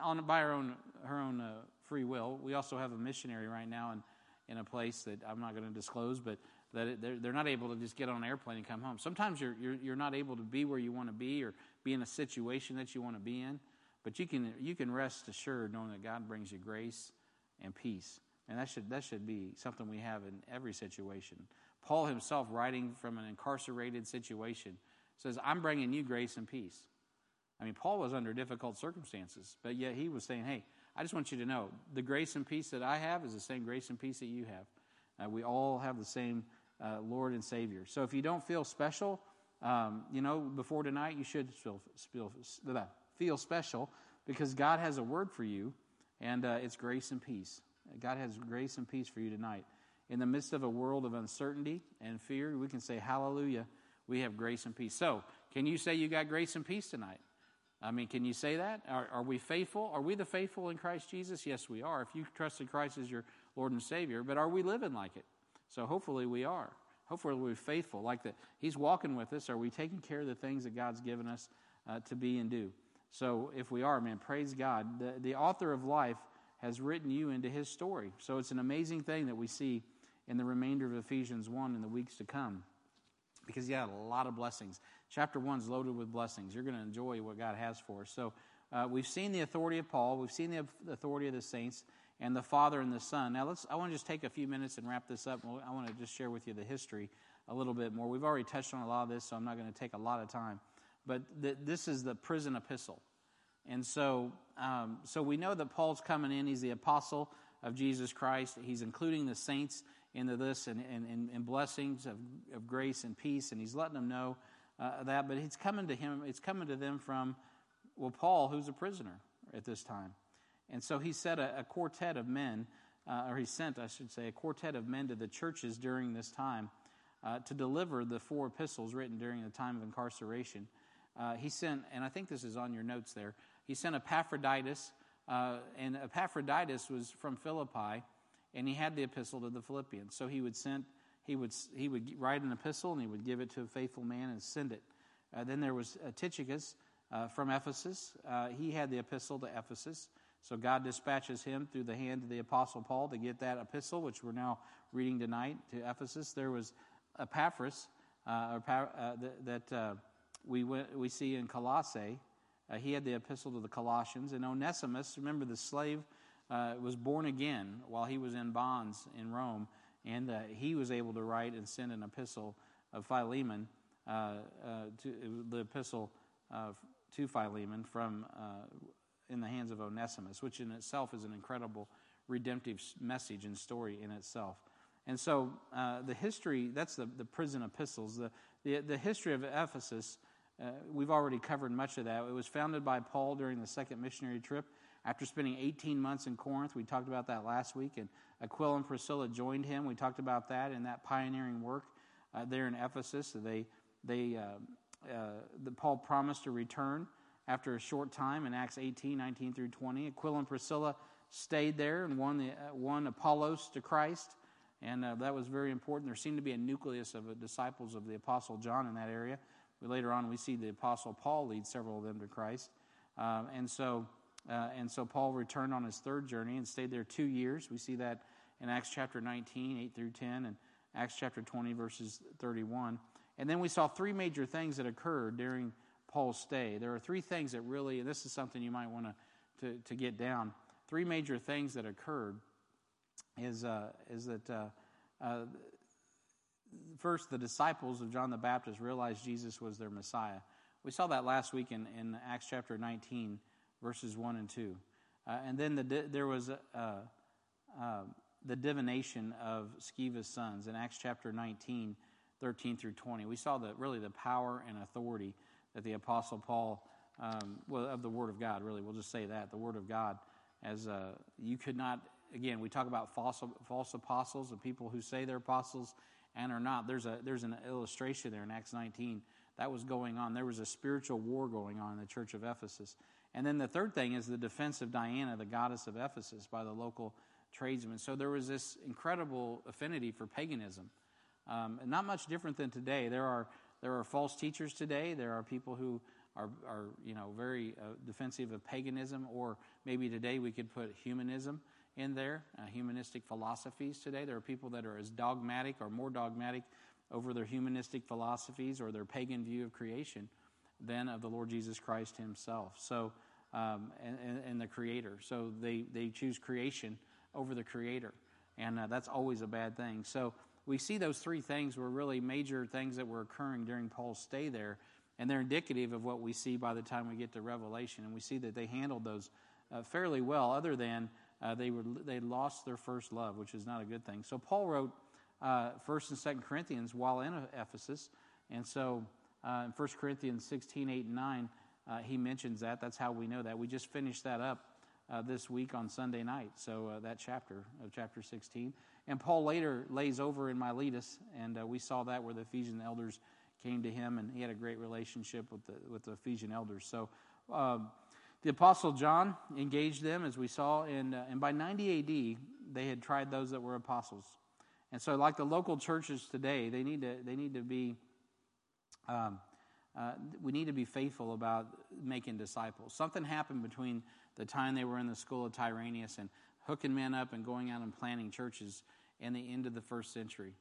on by her own her own uh, free will. We also have a missionary right now in in a place that I'm not going to disclose, but that they're, they're not able to just get on an airplane and come home. Sometimes you're, you're, you're not able to be where you want to be or be in a situation that you want to be in, but you can, you can rest assured knowing that God brings you grace and peace. And that should, that should be something we have in every situation. Paul himself, writing from an incarcerated situation, says, I'm bringing you grace and peace. I mean, Paul was under difficult circumstances, but yet he was saying, Hey, I just want you to know the grace and peace that I have is the same grace and peace that you have. Uh, we all have the same uh, Lord and Savior. So if you don't feel special, um, you know, before tonight, you should feel, feel, feel special because God has a word for you, and uh, it's grace and peace. God has grace and peace for you tonight. In the midst of a world of uncertainty and fear, we can say, Hallelujah, we have grace and peace. So, can you say you got grace and peace tonight? I mean, can you say that? Are, are, we faithful? Are we the faithful in Christ Jesus? Yes, we are. If you trusted Christ as your Lord and Savior, but are we living like it? So hopefully we are. Hopefully we're faithful. Like that, He's walking with us. Are we taking care of the things that God's given us uh, to be and do? So if we are, man, praise God. The, the author of life has written you into His story. So it's an amazing thing that we see in the remainder of Ephesians 1 in the weeks to come. Because He had a lot of blessings. Chapter 1 is loaded with blessings. You're going to enjoy what God has for us. So uh, we've seen the authority of Paul, we've seen the authority of the saints and the Father and the Son. Now, let's, I want to just take a few minutes and wrap this up. I want to just share with you the history a little bit more. We've already touched on a lot of this, so I'm not going to take a lot of time. But th- this is the prison epistle. And so, um, so we know that Paul's coming in. He's the apostle of Jesus Christ. He's including the saints into this and, and, and blessings of, of grace and peace, and he's letting them know uh, that. But it's coming to him. It's coming to them from, well, Paul, who's a prisoner at this time. And so he set a, a quartet of men, uh, or he sent, I should say, a quartet of men to the churches during this time uh, to deliver the four epistles written during the time of incarceration. Uh, he sent, and I think this is on your notes there, he sent Epaphroditus, uh, and Epaphroditus was from Philippi, and he had the epistle to the Philippians. So he would send, he would, he would write an epistle and he would give it to a faithful man and send it. Uh, then there was Tychicus uh, from Ephesus. he had the epistle to Ephesus. So God dispatches him through the hand of the Apostle Paul to get that epistle, which we're now reading tonight to Ephesus. There was Epaphras uh, uh, that uh, we, went, we see in Colossae. Uh, he had the epistle to the Colossians. And Onesimus, remember the slave, uh, was born again while he was in bonds in Rome. And uh, he was able to write and send an epistle of Philemon, to, the epistle to Philemon from in the hands of Onesimus, which in itself is an incredible redemptive message and story in itself. And so uh, the history, that's the, the prison epistles. The, the, the history of Ephesus, uh, we've already covered much of that. It was founded by Paul during the second missionary trip. After spending 18 months in Corinth, we talked about that last week, and Aquila and Priscilla joined him. We talked about that in that pioneering work uh, there in Ephesus. They, they, uh, uh, the, Paul promised to return after a short time in Acts 18, 19 through 20. Aquila and Priscilla stayed there and won, the, uh, won Apollos to Christ, and uh, that was very important. There seemed to be a nucleus of uh, disciples of the Apostle John in that area. Later on, we see the Apostle Paul lead several of them to Christ. Um, and, so, uh, and so Paul returned on his third journey and stayed there two years. We see that in Acts chapter 19, 8 through 10, and Acts chapter 20, verses 31. And then we saw three major things that occurred during Paul's stay. There are three things that really, and this is something you might want to, to get down. Three major things that occurred is, uh, is that uh, uh, first, the disciples of John the Baptist realized Jesus was their Messiah. We saw that last week in, in Acts chapter 19, verses 1 and 2. Uh, and then the, there was the divination of Sceva's sons in Acts chapter 19, 13 through 20. We saw that really the power and authority that the Apostle Paul, um, well, of the Word of God, really, we'll just say that, the Word of God, as uh, you could not, again, we talk about false, false apostles and people who say they're apostles and are not. There's, a, there's an illustration there in Acts 19 that was going on. There was a spiritual war going on in the church of Ephesus. And then the third thing is the defense of Diana, the goddess of Ephesus, by the local tradesmen. So there was this incredible affinity for paganism. Um, not much different than today. There are, there are false teachers today. There are people who are, are you know, very uh, defensive of paganism, or maybe today we could put humanism in there, uh, humanistic philosophies today. There are people that are as dogmatic or more dogmatic over their humanistic philosophies or their pagan view of creation than of the Lord Jesus Christ himself. So, um, and, and, the Creator. So they, they choose creation over the Creator. And uh, that's always a bad thing. So we see those three things were really major things that were occurring during Paul's stay there. And they're indicative of what we see by the time we get to Revelation. And we see that they handled those uh, fairly well, other than uh, they, were, they lost their first love, which is not a good thing. So Paul wrote uh, 1st and 2nd Corinthians while in Ephesus. And so uh, in 1 Corinthians 16, 8, and 9, uh, he mentions that. That's how we know that. We just finished that up uh, this week on Sunday night. So uh, that chapter of chapter 16. And Paul later lays over in Miletus, and uh, we saw that where the Ephesian elders came to him, and he had a great relationship with the, with the Ephesian elders. So um, the Apostle John engaged them, as we saw, in, uh, and by 90 AD, they had tried those that were apostles. And so, like the local churches today, they need to, they need to be. Um, uh, we need to be faithful about making disciples. Something happened between the time they were in the school of Tyrannus and hooking men up and going out and planting churches in the end of the first century.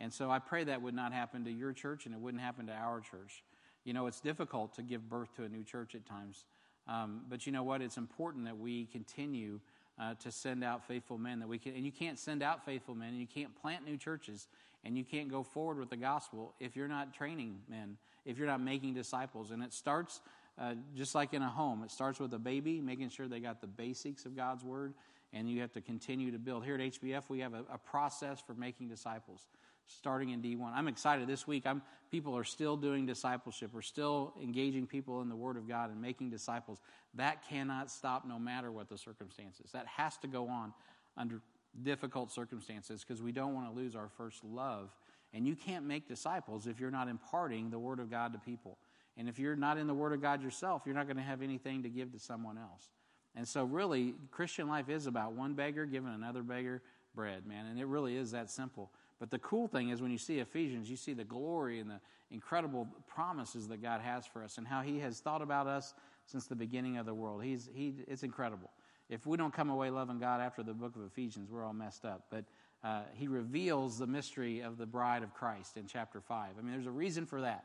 And so I pray that would not happen to your church and it wouldn't happen to our church. You know, it's difficult to give birth to a new church at times. Um, but you know what? It's important that we continue uh, to send out faithful men that we can and you can't send out faithful men and you can't plant new churches and you can't go forward with the gospel if you're not training men if you're not making disciples and it starts uh, just like in a home, it starts with a baby, making sure they got the basics of God's Word, and you have to continue to build. Here at HBF, we have a, a process for making disciples, starting in D1. I'm excited this week. I'm, people are still doing discipleship. We're still engaging people in the Word of God and making disciples. That cannot stop no matter what the circumstances. That has to go on under difficult circumstances because we don't want to lose our first love. And you can't make disciples if you're not imparting the Word of God to people. And if you're not in the Word of God yourself, you're not going to have anything to give to someone else. And so, really, Christian life is about one beggar giving another beggar bread, man. And it really is that simple. But the cool thing is when you see Ephesians, you see the glory and the incredible promises that God has for us and how He has thought about us since the beginning of the world. He's, he, it's incredible. If we don't come away loving God after the book of Ephesians, we're all messed up. But uh, He reveals the mystery of the bride of Christ in chapter 5. I mean, there's a reason for that.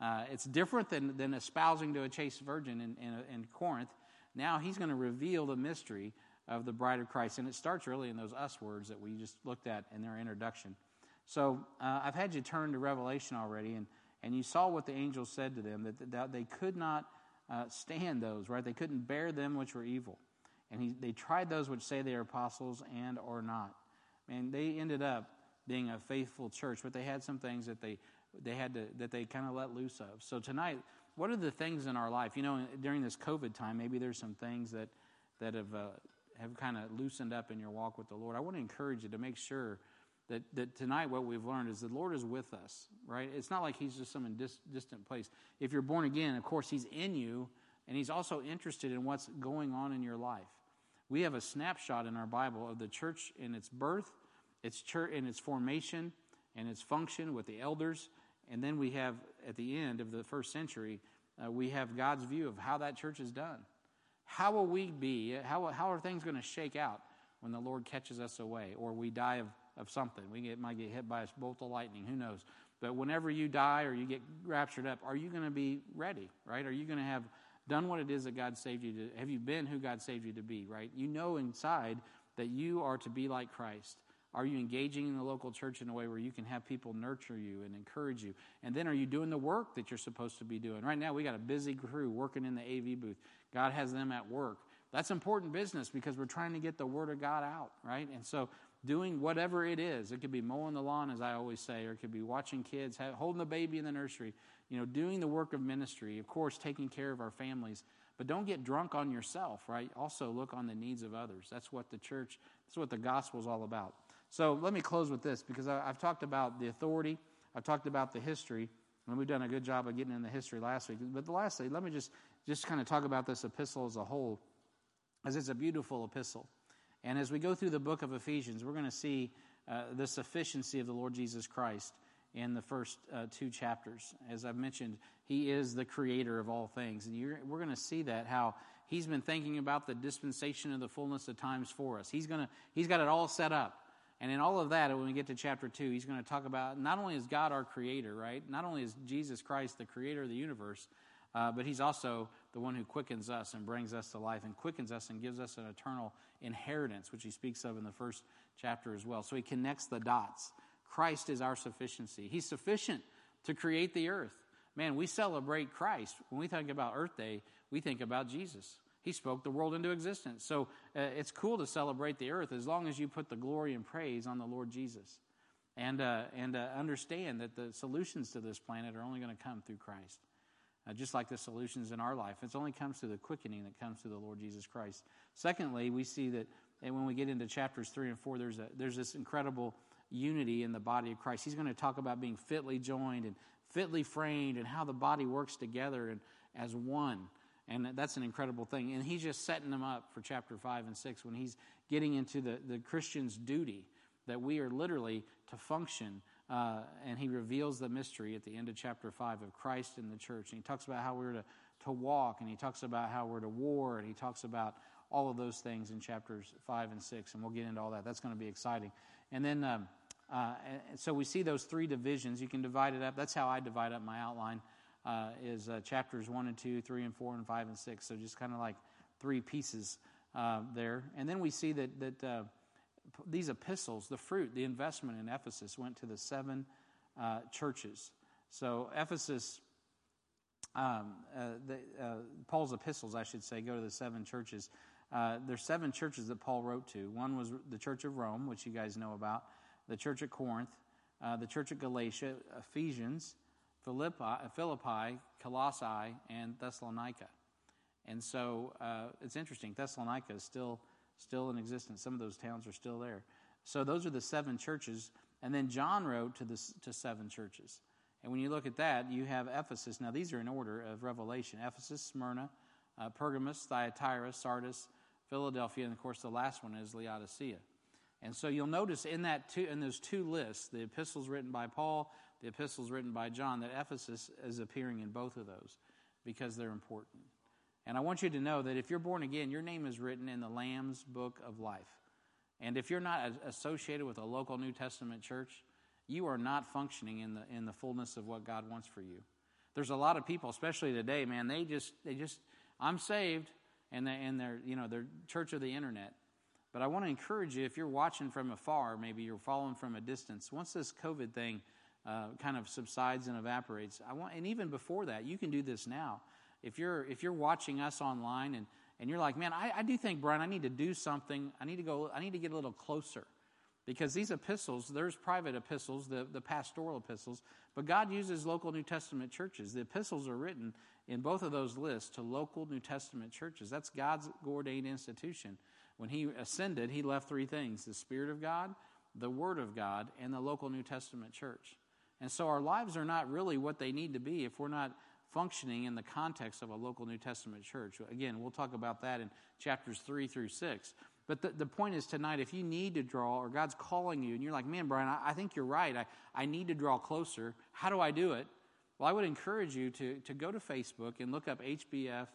Uh, it's different than, than espousing to a chaste virgin in, in, in Corinth. Now he's going to reveal the mystery of the bride of Christ. And it starts really in those us words that we just looked at in their introduction. So uh, I've had you turn to Revelation already, and, and you saw what the angels said to them that, that they could not uh, stand those, right? They couldn't bear them which were evil. And he, they tried those which say they are apostles and or not. And they ended up being a faithful church, but they had some things that they they had to that they kind of let loose of. So tonight, what are the things in our life? You know, during this COVID time, maybe there's some things that that have uh, have kind of loosened up in your walk with the Lord. I want to encourage you to make sure that, that tonight what we've learned is the Lord is with us, right? It's not like He's just some dis- distant place. If you're born again, of course, He's in you, and He's also interested in what's going on in your life. We have a snapshot in our Bible of the church in its birth, its church in its formation, and its function with the elders, and then we have, at the end of the first century, uh, we have God's view of how that church is done. How will we be? How, how are things going to shake out when the Lord catches us away or we die of, of something? We get, might get hit by a bolt of lightning, who knows? But whenever you die or you get raptured up, are you going to be ready, right? Are you going to have done what it is that God saved you to? Have you been who God saved you to be, right? You know inside that you are to be like Christ. Are you engaging in the local church in a way where you can have people nurture you and encourage you? And then are you doing the work that you're supposed to be doing? Right now, we got a busy crew working in the AV booth. God has them at work. That's important business because we're trying to get the Word of God out, right? And so doing whatever it is, it could be mowing the lawn, as I always say, or it could be watching kids, holding the baby in the nursery, you know, doing the work of ministry, of course, taking care of our families. But don't get drunk on yourself, right? Also look on the needs of others. That's what the church, that's what the gospel is all about. So let me close with this because I, have talked about the authority, I've talked about the history, and we've done a good job of getting in the history last week. But lastly, let me just just kind of talk about this epistle as a whole, as it's a beautiful epistle. And as we go through the book of Ephesians, we're going to see uh, the sufficiency of the Lord Jesus Christ in the first uh, two chapters. As I've mentioned, He is the creator of all things. And we're going to see that, how He's been thinking about the dispensation of the fullness of times for us. He's, gonna, he's got it all set up. And in all of that, when we get to chapter 2, he's going to talk about not only is God our creator, right? Not only is Jesus Christ the creator of the universe, uh, but he's also the one who quickens us and brings us to life and quickens us and gives us an eternal inheritance, which he speaks of in the first chapter as well. So he connects the dots. Christ is our sufficiency. He's sufficient to create the earth. Man, we celebrate Christ. When we think about Earth Day, we think about Jesus. He spoke the world into existence. So uh, it's cool to celebrate the earth as long as you put the glory and praise on the Lord Jesus. And, uh, and uh, understand that the solutions to this planet are only going to come through Christ. Uh, just like the solutions in our life, it only comes through the quickening that comes through the Lord Jesus Christ. Secondly, we see that and when we get into chapters 3 and 4, there's, a, there's this incredible unity in the body of Christ. He's going to talk about being fitly joined and fitly framed and how the body works together and as one. And that's an incredible thing. And he's just setting them up for chapter 5 and 6 when he's getting into the, the Christian's duty that we are literally to function. Uh, and he reveals the mystery at the end of chapter 5 of Christ in the church. And he talks about how we're to, to walk, and he talks about how we're to war, and he talks about all of those things in chapters 5 and 6. And we'll get into all that. That's going to be exciting. And then, um, uh, so we see those three divisions. You can divide it up. That's how I divide up my outline uh, is uh, chapters 1 and 2, 3 and 4, and 5 and 6. So just kind of like three pieces uh, there. And then we see that, that uh, these epistles, the fruit, the investment in Ephesus went to the seven uh, churches. So Ephesus, um, uh, the, Paul's epistles, I should say, go to the seven churches. there's seven churches that Paul wrote to. One was the Church of Rome, which you guys know about, the Church at Corinth, the Church at Galatia, Ephesians, Philippi, Philippi, Colossae, and Thessalonica. And so uh, it's interesting. Thessalonica is still still in existence. Some of those towns are still there. So those are the seven churches. And then John wrote to the to seven churches. And when you look at that, you have Ephesus. Now these are in order of revelation: Ephesus, Smyrna, uh, Pergamos, Thyatira, Sardis, Philadelphia, and of course the last one is Laodicea. And so you'll notice in that two in those two lists, the epistles written by Paul, the epistles written by John, that Ephesus is appearing in both of those because they're important. And I want you to know that if you're born again, your name is written in the Lamb's book of life. And if you're not associated with a local New Testament church, you are not functioning in the in the fullness of what God wants for you. There's a lot of people, especially today, man. They just they just I'm saved, and they and they're you know they're church of the internet. But I want to encourage you if you're watching from afar, maybe you're following from a distance. Once this COVID thing uh, kind of subsides and evaporates. I want, and even before that, you can do this now. If you're if you're watching us online and and you're like, man, I, I do think, Brian, I need to do something. I need to go. I need to get a little closer, because these epistles, there's private epistles, the the pastoral epistles, but God uses local New Testament churches. The epistles are written in both of those lists to local New Testament churches. That's God's ordained institution. When He ascended, He left three things: the Spirit of God, the Word of God, and the local New Testament church. And so our lives are not really what they need to be if we're not functioning in the context of a local New Testament church. Again, we'll talk about that in chapters 3 through 6. But the, the point is tonight, if you need to draw or God's calling you and you're like, man, Brian, I, I think you're right. I, I need to draw closer. How do I do it? Well, I would encourage you to, to go to Facebook and look up HBF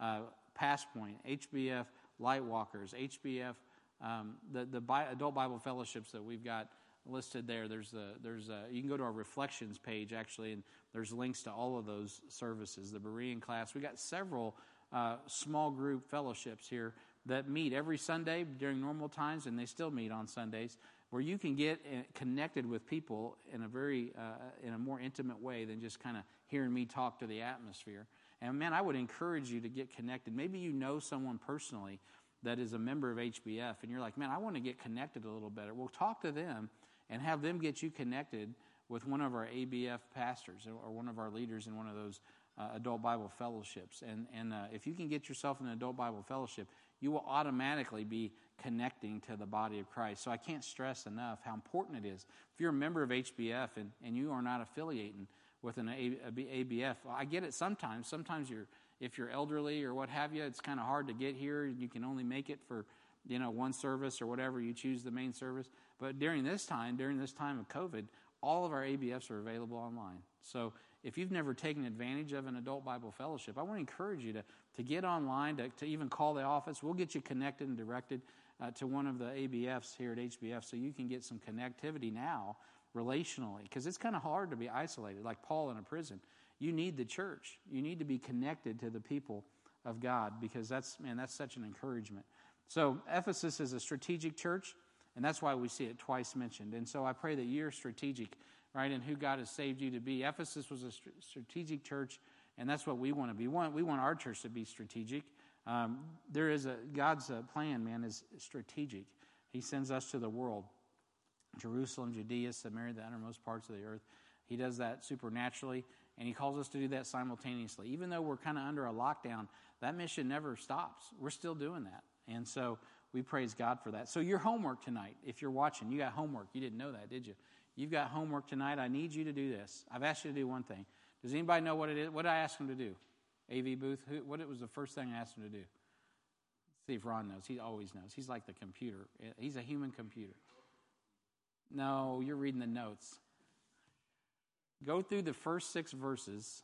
uh, Passpoint, HBF Lightwalkers, HBF, um, the, the Bi- adult Bible fellowships that we've got listed there. There's a, there's a, you can go to our reflections page actually, and there's links to all of those services. The Berean class. We got several uh, small group fellowships here that meet every Sunday during normal times, and they still meet on Sundays, where you can get uh, connected with people in a very uh, in a more intimate way than just kind of hearing me talk to the atmosphere. And man, I would encourage you to get connected. Maybe you know someone personally that is a member of HBF, and you're like, man, I want to get connected a little better. Well, talk to them and have them get you connected with one of our ABF pastors or one of our leaders in one of those uh, adult Bible fellowships. And, and uh, if you can get yourself an adult Bible fellowship, you will automatically be connecting to the body of Christ. So I can't stress enough how important it is. If you're a member of HBF and, and you are not affiliating with an ABF, I get it sometimes. Sometimes you're, if you're elderly or what have you, it's kind of hard to get here. You can only make it for you know one service or whatever you choose the main service. But during this time, during this time of COVID, all of our ABFs are available online. So if you've never taken advantage of an adult Bible fellowship, I want to encourage you to, to get online, to, to even call the office. We'll get you connected and directed uh, to one of the ABFs here at HBF so you can get some connectivity now relationally because it's kind of hard to be isolated, like Paul in a prison. You need the church. You need to be connected to the people of God because that's, man, that's such an encouragement. So, Ephesus is a strategic church, and that's why we see it twice mentioned. And so, I pray that you're strategic right, and who God has saved you to be. Ephesus was a strategic church, and that's what we want to be. We want, we want our church to be strategic. Um, there is a God's uh, plan, man, is strategic. He sends us to the world Jerusalem, Judea, Samaria, the uttermost parts of the earth. He does that supernaturally, and He calls us to do that simultaneously. Even though we're kind of under a lockdown, that mission never stops. We're still doing that. And so we praise God for that. So, your homework tonight, if you're watching, you got homework. You didn't know that, did you? You've got homework tonight. I need you to do this. I've asked you to do one thing. Does anybody know what it is? What did I ask him to do? AV booth? Who, what was the first thing I asked him to do? Let's see if Ron knows. He always knows. He's like the computer, he's a human computer. No, you're reading the notes. Go through the first six verses.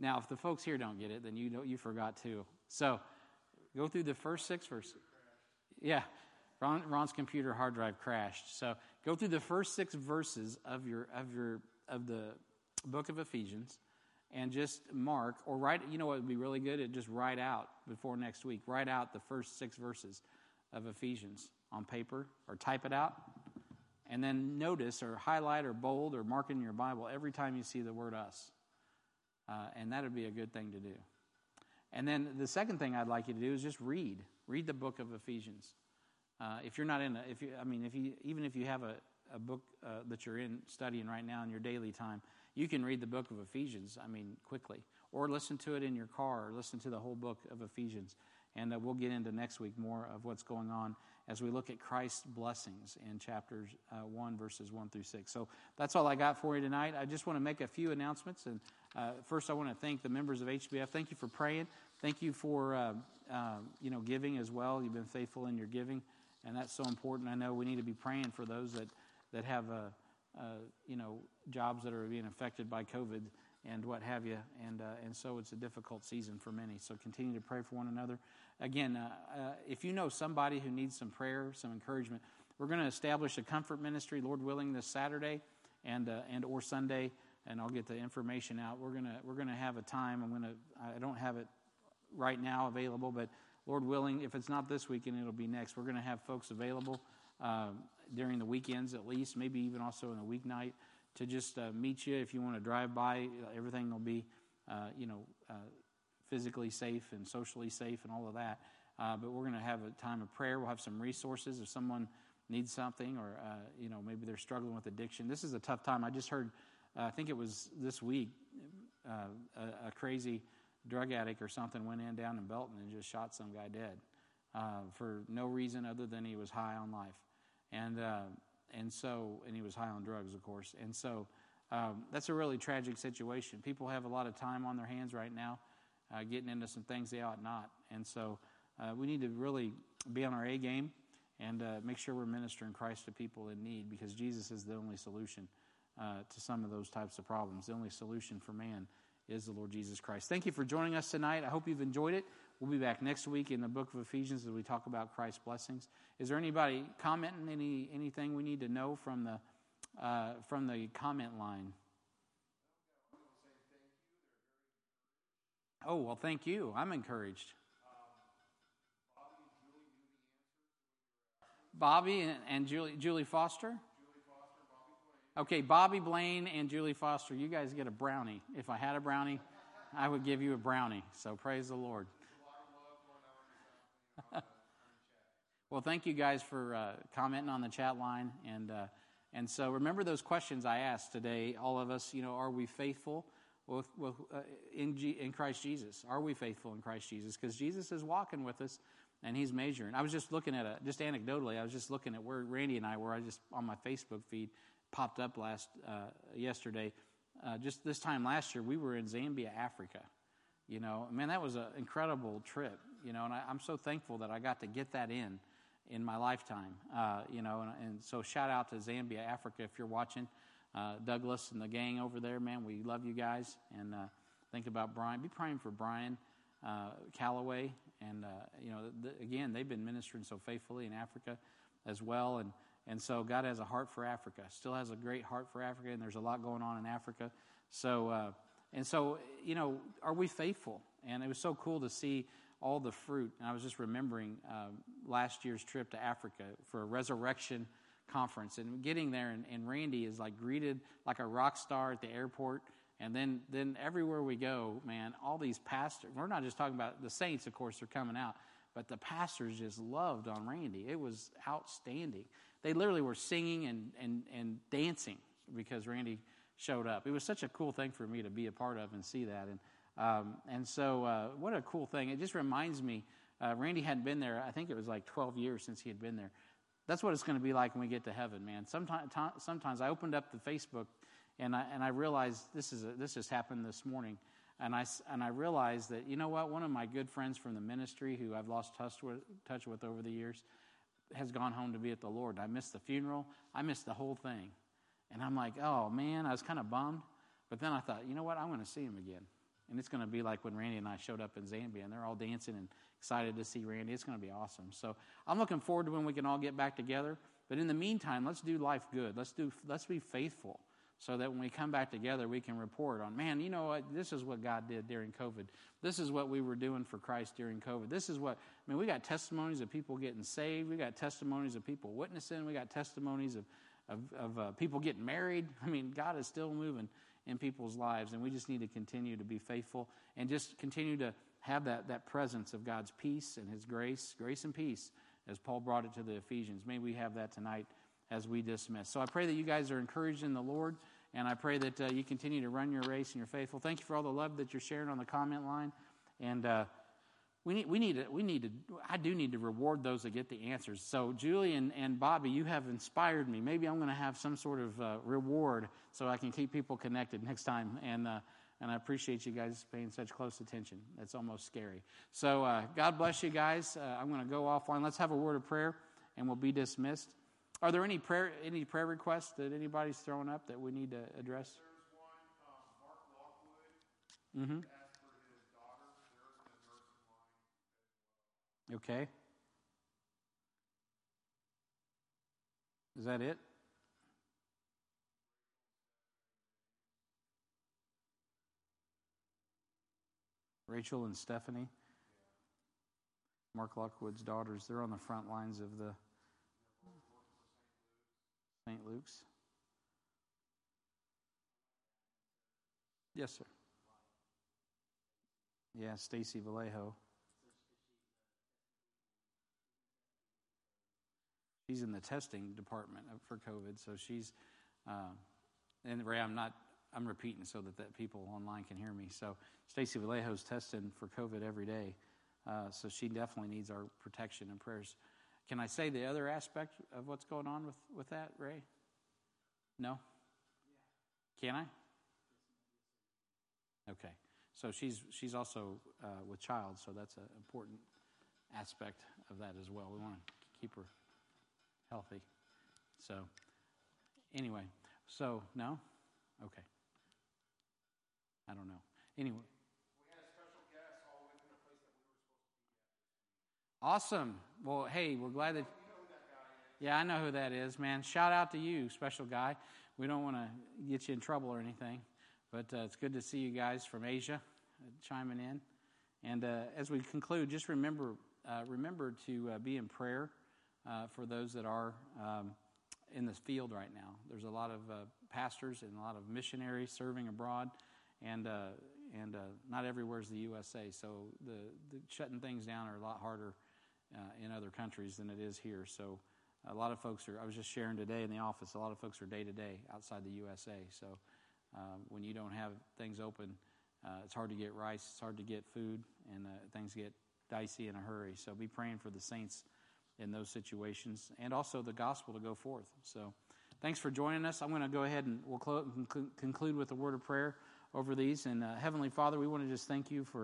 Now, if the folks here don't get it, then you know you forgot too. So, go through the first six verses. Yeah, Ron, Ron's computer hard drive crashed. So go through the first six verses of your of your of the book of Ephesians and just mark or write you know what would be really good? It just write out before next week. Write out the first six verses of ephesians on paper or type it out. And then notice or highlight or bold or mark in your bible every time you see the word us. Uh, and that would be a good thing to do. And then the second thing i'd like you to do is just read read the book of ephesians uh, if you're not in a, if you, I mean, if you, even if you have a, a book uh, that you're in studying right now in your daily time, you can read the book of Ephesians, I mean, quickly. Or listen to it in your car, or listen to the whole book of Ephesians. And uh, we'll get into next week more of what's going on as we look at Christ's blessings in chapters uh, 1, verses 1 through 6. So that's all I got for you tonight. I just want to make a few announcements. And uh, first, I want to thank the members of HBF. Thank you for praying. Thank you for, uh, you know, giving as well. You've been faithful in your giving and that's so important. I know we need to be praying for those that that have uh, uh, you know jobs that are being affected by COVID and what have you, and uh, and so it's a difficult season for many. So continue to pray for one another. Again, uh, uh, if you know somebody who needs some prayer, some encouragement, we're going to establish a comfort ministry, Lord willing, this Saturday and uh, and or Sunday, and I'll get the information out. We're gonna we're gonna have a time. I'm gonna I don't have it right now available, but Lord willing, if it's not this weekend, it'll be next. We're going to have folks available uh, during the weekends at least, maybe even also in a weeknight to just uh, meet you if you want to drive by. Everything will be, uh, you know, uh, physically safe and socially safe and all of that. Uh, but we're going to have a time of prayer. We'll have some resources if someone needs something or, uh, you know, maybe they're struggling with addiction. This is a tough time. I just heard, I think it was this week, a, a crazy drug addict or something went in down in Belton and just shot some guy dead uh, for no reason other than he was high on life, and uh, and so and he was high on drugs, of course, and so um, that's a really tragic situation. People have a lot of time on their hands right now, uh, getting into some things they ought not, and so uh, we need to really be on our A game and uh, make sure we're ministering Christ to people in need because Jesus is the only solution uh, to some of those types of problems. The only solution for man is the Lord Jesus Christ. Thank you for joining us tonight. I hope you've enjoyed it. We'll be back next week in the book of Ephesians as we talk about Christ's blessings. Is there anybody commenting any anything we need to know from the uh, from the comment line? Oh well, thank you. I'm encouraged. Bobby and, Julie, Julie Foster. Okay, Bobby Blaine and Julie Foster, you guys get a brownie. If I had a brownie, I would give you a brownie. So praise the Lord. well, thank you guys for uh, commenting on the chat line, and uh, and so remember those questions I asked today. All of us, you know, are we faithful with, with uh, in G, in Christ Jesus? Are we faithful in Christ Jesus? Because Jesus is walking with us, and He's measuring. I was just looking at a just anecdotally. I was just looking at where Randy and I were. I just on my Facebook feed popped up last uh, yesterday. Uh, just this time last year, we were in Zambia, Africa. You know, man, that was an incredible trip. You know, and I, am so thankful that I got to get that in in my lifetime. Uh, you know, and, and, so shout out to Zambia, Africa, if you're watching. Uh, Douglas and the gang over there, man, we love you guys. And uh, think about Brian. Be praying for Brian uh, Calloway. And, you know, again, they've been ministering so faithfully in Africa as well. And, and so God has a heart for Africa, still has a great heart for Africa, and there's a lot going on in Africa. So, uh, and so, you know, are we faithful? And it was so cool to see all the fruit. And I was just remembering um, last year's trip to Africa for a resurrection conference and getting there, and, and, Randy is like greeted like a rock star at the airport. And then, then everywhere we go, man, all these pastors, we're not just talking about the saints, of course, are coming out, but the pastors just loved on Randy. It was outstanding. They literally were singing and, and, and dancing because Randy showed up. It was such a cool thing for me to be a part of and see that. And, um, and so, uh, what a cool thing. It just reminds me, uh, Randy hadn't been there, I think it was like 12 years since he had been there. That's what it's going to be like when we get to heaven, man. Sometimes, sometimes I opened up the Facebook and I, and I realized this, is a, this just happened this morning. And I, and I realized that, you know what, one of my good friends from the ministry who I've lost touch with, touch with over the years has gone home to be at the Lord. I missed the funeral, I missed the whole thing. And I'm like, oh man, I was kind of bummed. But then I thought, you know what? I'm going to see him again. And it's going to be like when Randy and I showed up in Zambia and they're all dancing and excited to see Randy. It's going to be awesome. So I'm looking forward to when we can all get back together. But in the meantime, let's do life good. Let's, do, let's be faithful so that when we come back together, we can report on, man, you know what? This is what God did during COVID. This is what we were doing for Christ during COVID. This is what, I mean, we got testimonies of people getting saved. We got testimonies of people witnessing. We got testimonies of, of, of uh, people getting married. I mean, God is still moving in people's lives, and we just need to continue to be faithful and just continue to have that, that presence of God's peace and His grace, grace and peace, as Paul brought it to the Ephesians. May we have that tonight as we dismiss. So I pray that you guys are encouraged in the Lord, and I pray that uh, you continue to run your race and you're faithful. Thank you for all the love that you're sharing on the comment line, and. Uh, we need, we need to, we need to, I do need to reward those that get the answers. So, Julie and, and Bobby, you have inspired me. Maybe I'm going to have some sort of uh, reward so I can keep people connected next time. And, uh, and I appreciate you guys paying such close attention. That's almost scary. So, uh, God bless you guys. Uh, I'm going to go offline. Let's have a word of prayer and we'll be dismissed. Are there any prayer, any prayer requests that anybody's throwing up that we need to address? One, um, mm-hmm. Okay. Is that it? Rachel and Stephanie, Mark Lockwood's daughters, they're on the front lines of the St. Luke's. Yes, sir. Yeah, Stacy Vallejo. she's in the testing department for COVID, so she's. Uh, and Ray, I'm not. I'm repeating so that, that people online can hear me. So Stacy Vallejo's testing for COVID every day, uh, so she definitely needs our protection and prayers. Can I say the other aspect of what's going on with, with that, Ray? No? Can I? Okay. So she's she's also uh, with child, so that's an important aspect of that as well. We want to keep her healthy. So, anyway, so no? Okay. I don't know. Anyway. Awesome. Well, hey, we're glad that. Yeah, I know who that is, man. Shout out to you, special guy. We don't want to get you in trouble or anything, but uh, it's good to see you guys from Asia uh, chiming in. And uh, as we conclude, just remember uh, remember to uh, be in prayer uh, for those that are um, in this field right now. There's a lot of pastors and a lot of missionaries serving abroad, and and not everywhere is the USA. So the, the shutting things down are a lot harder uh, in other countries than it is here. So a lot of folks are. I was just sharing today in the office. A lot of folks are day to day outside the USA. So um, when you don't have things open, uh, it's hard to get rice. It's hard to get food, and uh, things get dicey in a hurry. So be praying for the saints in those situations, and also the gospel to go forth. So. Thanks for joining us. I'm going to go ahead and we'll conclude with a word of prayer over these. And uh, Heavenly Father, we want to just thank you for.